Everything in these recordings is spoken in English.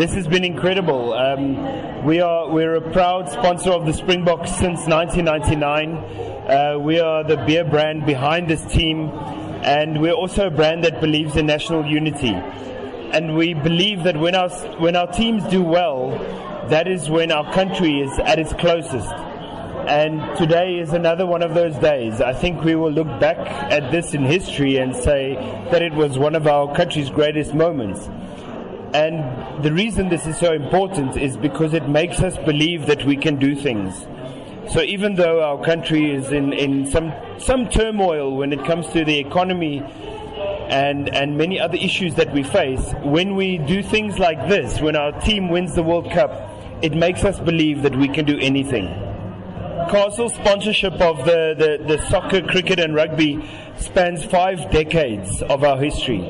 this has been incredible. Um, we are we're a proud sponsor of the Springboks since 1999. Uh, we are the beer brand behind this team, and we're also a brand that believes in national unity. And we believe that when our when our teams do well, that is when our country is at its closest. And today is another one of those days. I think we will look back at this in history and say that it was one of our country's greatest moments. And the reason this is so important is because it makes us believe that we can do things. So even though our country is in, in some, some turmoil when it comes to the economy and, and many other issues that we face, when we do things like this, when our team wins the World Cup, it makes us believe that we can do anything. Castle's sponsorship of the, the, the soccer, cricket, and rugby spans five decades of our history.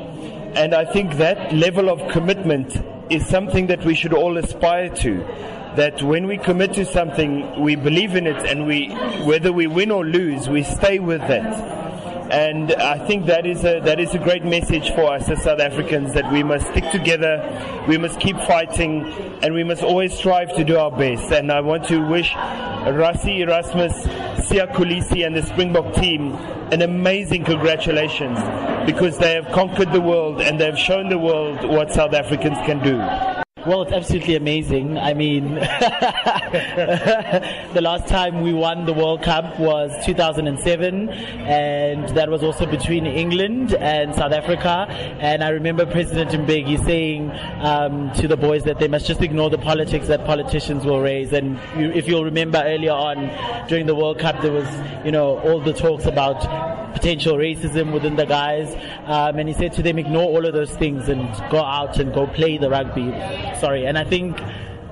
And I think that level of commitment is something that we should all aspire to. That when we commit to something, we believe in it, and we, whether we win or lose, we stay with that. And I think that is a that is a great message for us as South Africans that we must stick together, we must keep fighting, and we must always strive to do our best. And I want to wish Rassie Erasmus, Siya Kolisi, and the Springbok team an amazing congratulations because they have conquered the world and they have shown the world what South Africans can do. Well, it's absolutely amazing. I mean, the last time we won the World Cup was 2007, and that was also between England and South Africa. And I remember President Mbeki saying um, to the boys that they must just ignore the politics that politicians will raise. And you, if you'll remember earlier on during the World Cup, there was, you know, all the talks about potential racism within the guys. Um, and he said to them, ignore all of those things and go out and go play the rugby. Sorry. And I think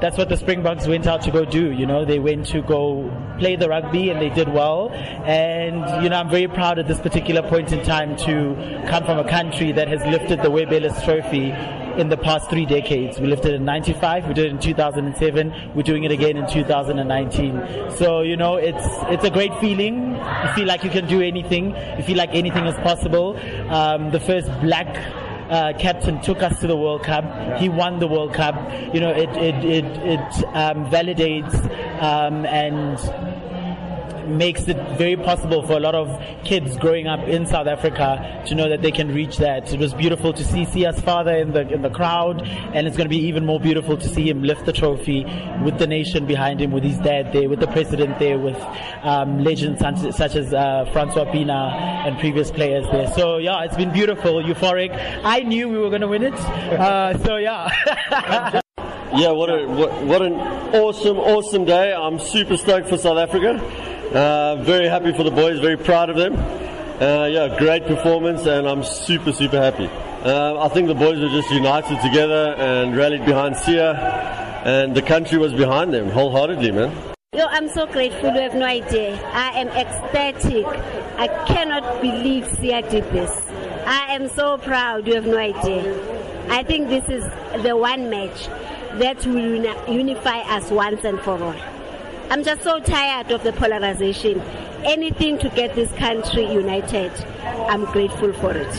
that's what the Springboks went out to go do. You know, they went to go play the rugby and they did well. And, you know, I'm very proud at this particular point in time to come from a country that has lifted the Webb Ellis Trophy in the past three decades. We lifted in 95, we did it in 2007, we're doing it again in 2019. So, you know, it's, it's a great feeling. You feel like you can do anything. You feel like anything is possible. Um, the first black uh, captain took us to the World Cup. Yeah. He won the World Cup. You know, it it it, it um, validates um, and makes it very possible for a lot of kids growing up in South Africa to know that they can reach that. It was beautiful to see Siya's father in the in the crowd, and it's going to be even more beautiful to see him lift the trophy with the nation behind him, with his dad there, with the president there, with um, legends such as uh, Francois Pienaar and previous players there. So yeah, it's been beautiful, euphoric. I knew we were going to win it, uh, so yeah. Yeah, what a what, what an awesome, awesome day! I'm super stoked for South Africa. Uh, very happy for the boys, very proud of them. Uh, yeah, great performance, and I'm super, super happy. Uh, I think the boys were just united together and rallied behind Siya, and the country was behind them wholeheartedly, man. Yo, I'm so grateful. You have no idea. I am ecstatic. I cannot believe Siya did this. I am so proud. You have no idea. I think this is the one match that will unify us once and for all. I'm just so tired of the polarization. Anything to get this country united. I'm grateful for it.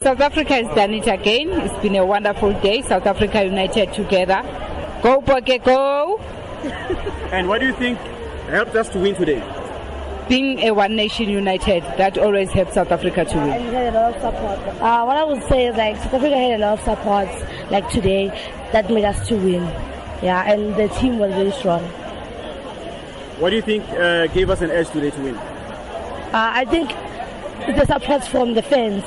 South Africa has done it again. It's been a wonderful day. South Africa united together. Go, Bokke, go! and what do you think helped us to win today? Being a one nation united, that always helps South Africa to win. And we had a lot of support. Uh, what I would say is like South Africa had a lot of support, like today, that made us to win. Yeah, and the team was very strong. What do you think uh, gave us an edge today to win? Uh, I think the support from the fans